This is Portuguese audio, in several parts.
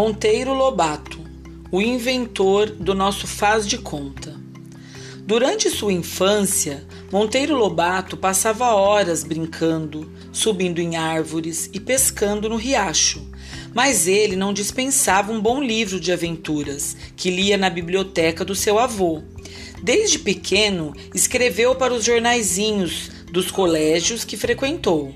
Monteiro Lobato, o inventor do nosso faz de conta. Durante sua infância, Monteiro Lobato passava horas brincando, subindo em árvores e pescando no riacho. Mas ele não dispensava um bom livro de aventuras que lia na biblioteca do seu avô. Desde pequeno, escreveu para os jornaizinhos dos colégios que frequentou.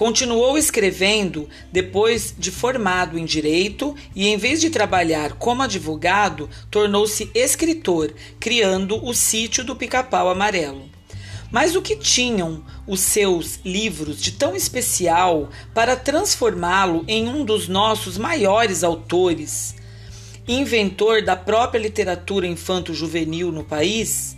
Continuou escrevendo depois de formado em direito e, em vez de trabalhar como advogado, tornou-se escritor, criando o Sítio do Pica-Pau Amarelo. Mas o que tinham os seus livros de tão especial para transformá-lo em um dos nossos maiores autores, inventor da própria literatura infanto-juvenil no país?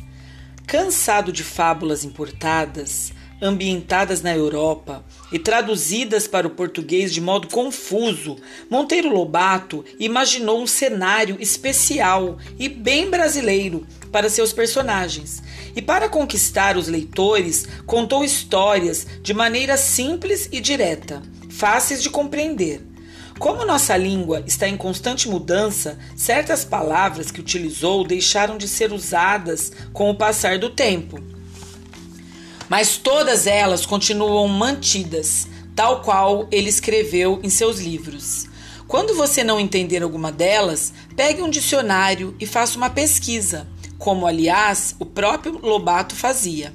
Cansado de fábulas importadas, ambientadas na Europa e traduzidas para o português de modo confuso, Monteiro Lobato imaginou um cenário especial e bem brasileiro para seus personagens. E para conquistar os leitores, contou histórias de maneira simples e direta, fáceis de compreender. Como nossa língua está em constante mudança, certas palavras que utilizou deixaram de ser usadas com o passar do tempo mas todas elas continuam mantidas, tal qual ele escreveu em seus livros. Quando você não entender alguma delas, pegue um dicionário e faça uma pesquisa, como aliás o próprio Lobato fazia.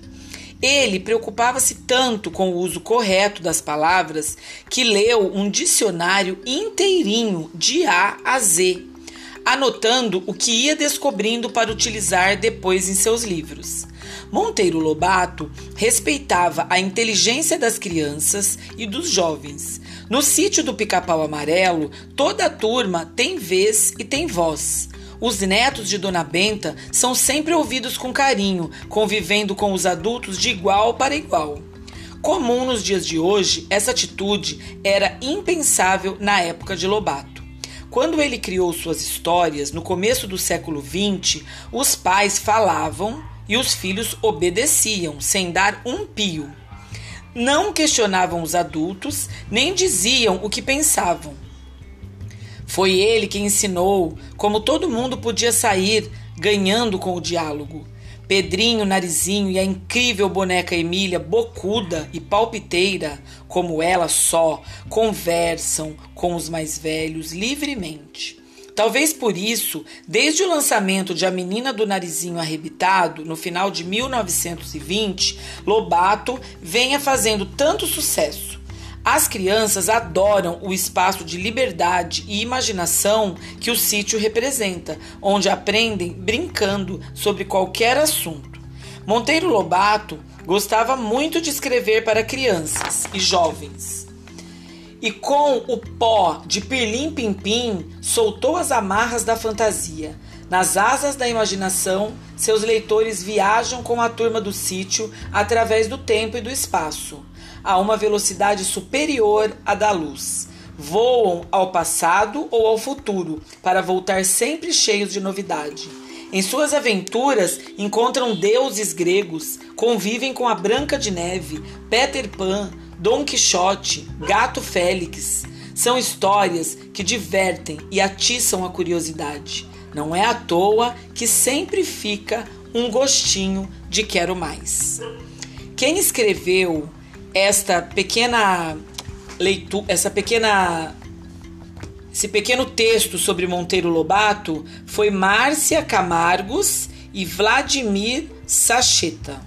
Ele preocupava-se tanto com o uso correto das palavras que leu um dicionário inteirinho de A a Z, anotando o que ia descobrindo para utilizar depois em seus livros. Monteiro Lobato respeitava a inteligência das crianças e dos jovens. No sítio do Pica-Pau Amarelo, toda a turma tem vez e tem voz. Os netos de Dona Benta são sempre ouvidos com carinho, convivendo com os adultos de igual para igual. Comum nos dias de hoje, essa atitude era impensável na época de Lobato. Quando ele criou suas histórias, no começo do século XX, os pais falavam e os filhos obedeciam, sem dar um pio. Não questionavam os adultos, nem diziam o que pensavam. Foi ele que ensinou como todo mundo podia sair ganhando com o diálogo. Pedrinho, Narizinho e a incrível boneca Emília, bocuda e palpiteira, como ela só, conversam com os mais velhos livremente. Talvez por isso, desde o lançamento de A Menina do Narizinho Arrebitado, no final de 1920, Lobato venha fazendo tanto sucesso. As crianças adoram o espaço de liberdade e imaginação que o sítio representa, onde aprendem brincando sobre qualquer assunto. Monteiro Lobato gostava muito de escrever para crianças e jovens e com o pó de pirlim pim pim soltou as amarras da fantasia. Nas asas da imaginação, seus leitores viajam com a turma do sítio através do tempo e do espaço, a uma velocidade superior à da luz. Voam ao passado ou ao futuro para voltar sempre cheios de novidade. Em suas aventuras, encontram deuses gregos, convivem com a Branca de Neve, Peter Pan, Dom Quixote, Gato Félix são histórias que divertem e atiçam a curiosidade. Não é à toa que sempre fica um gostinho de quero mais. Quem escreveu esta pequena leitura, essa pequena esse pequeno texto sobre Monteiro Lobato foi Márcia Camargos e Vladimir Sacheta.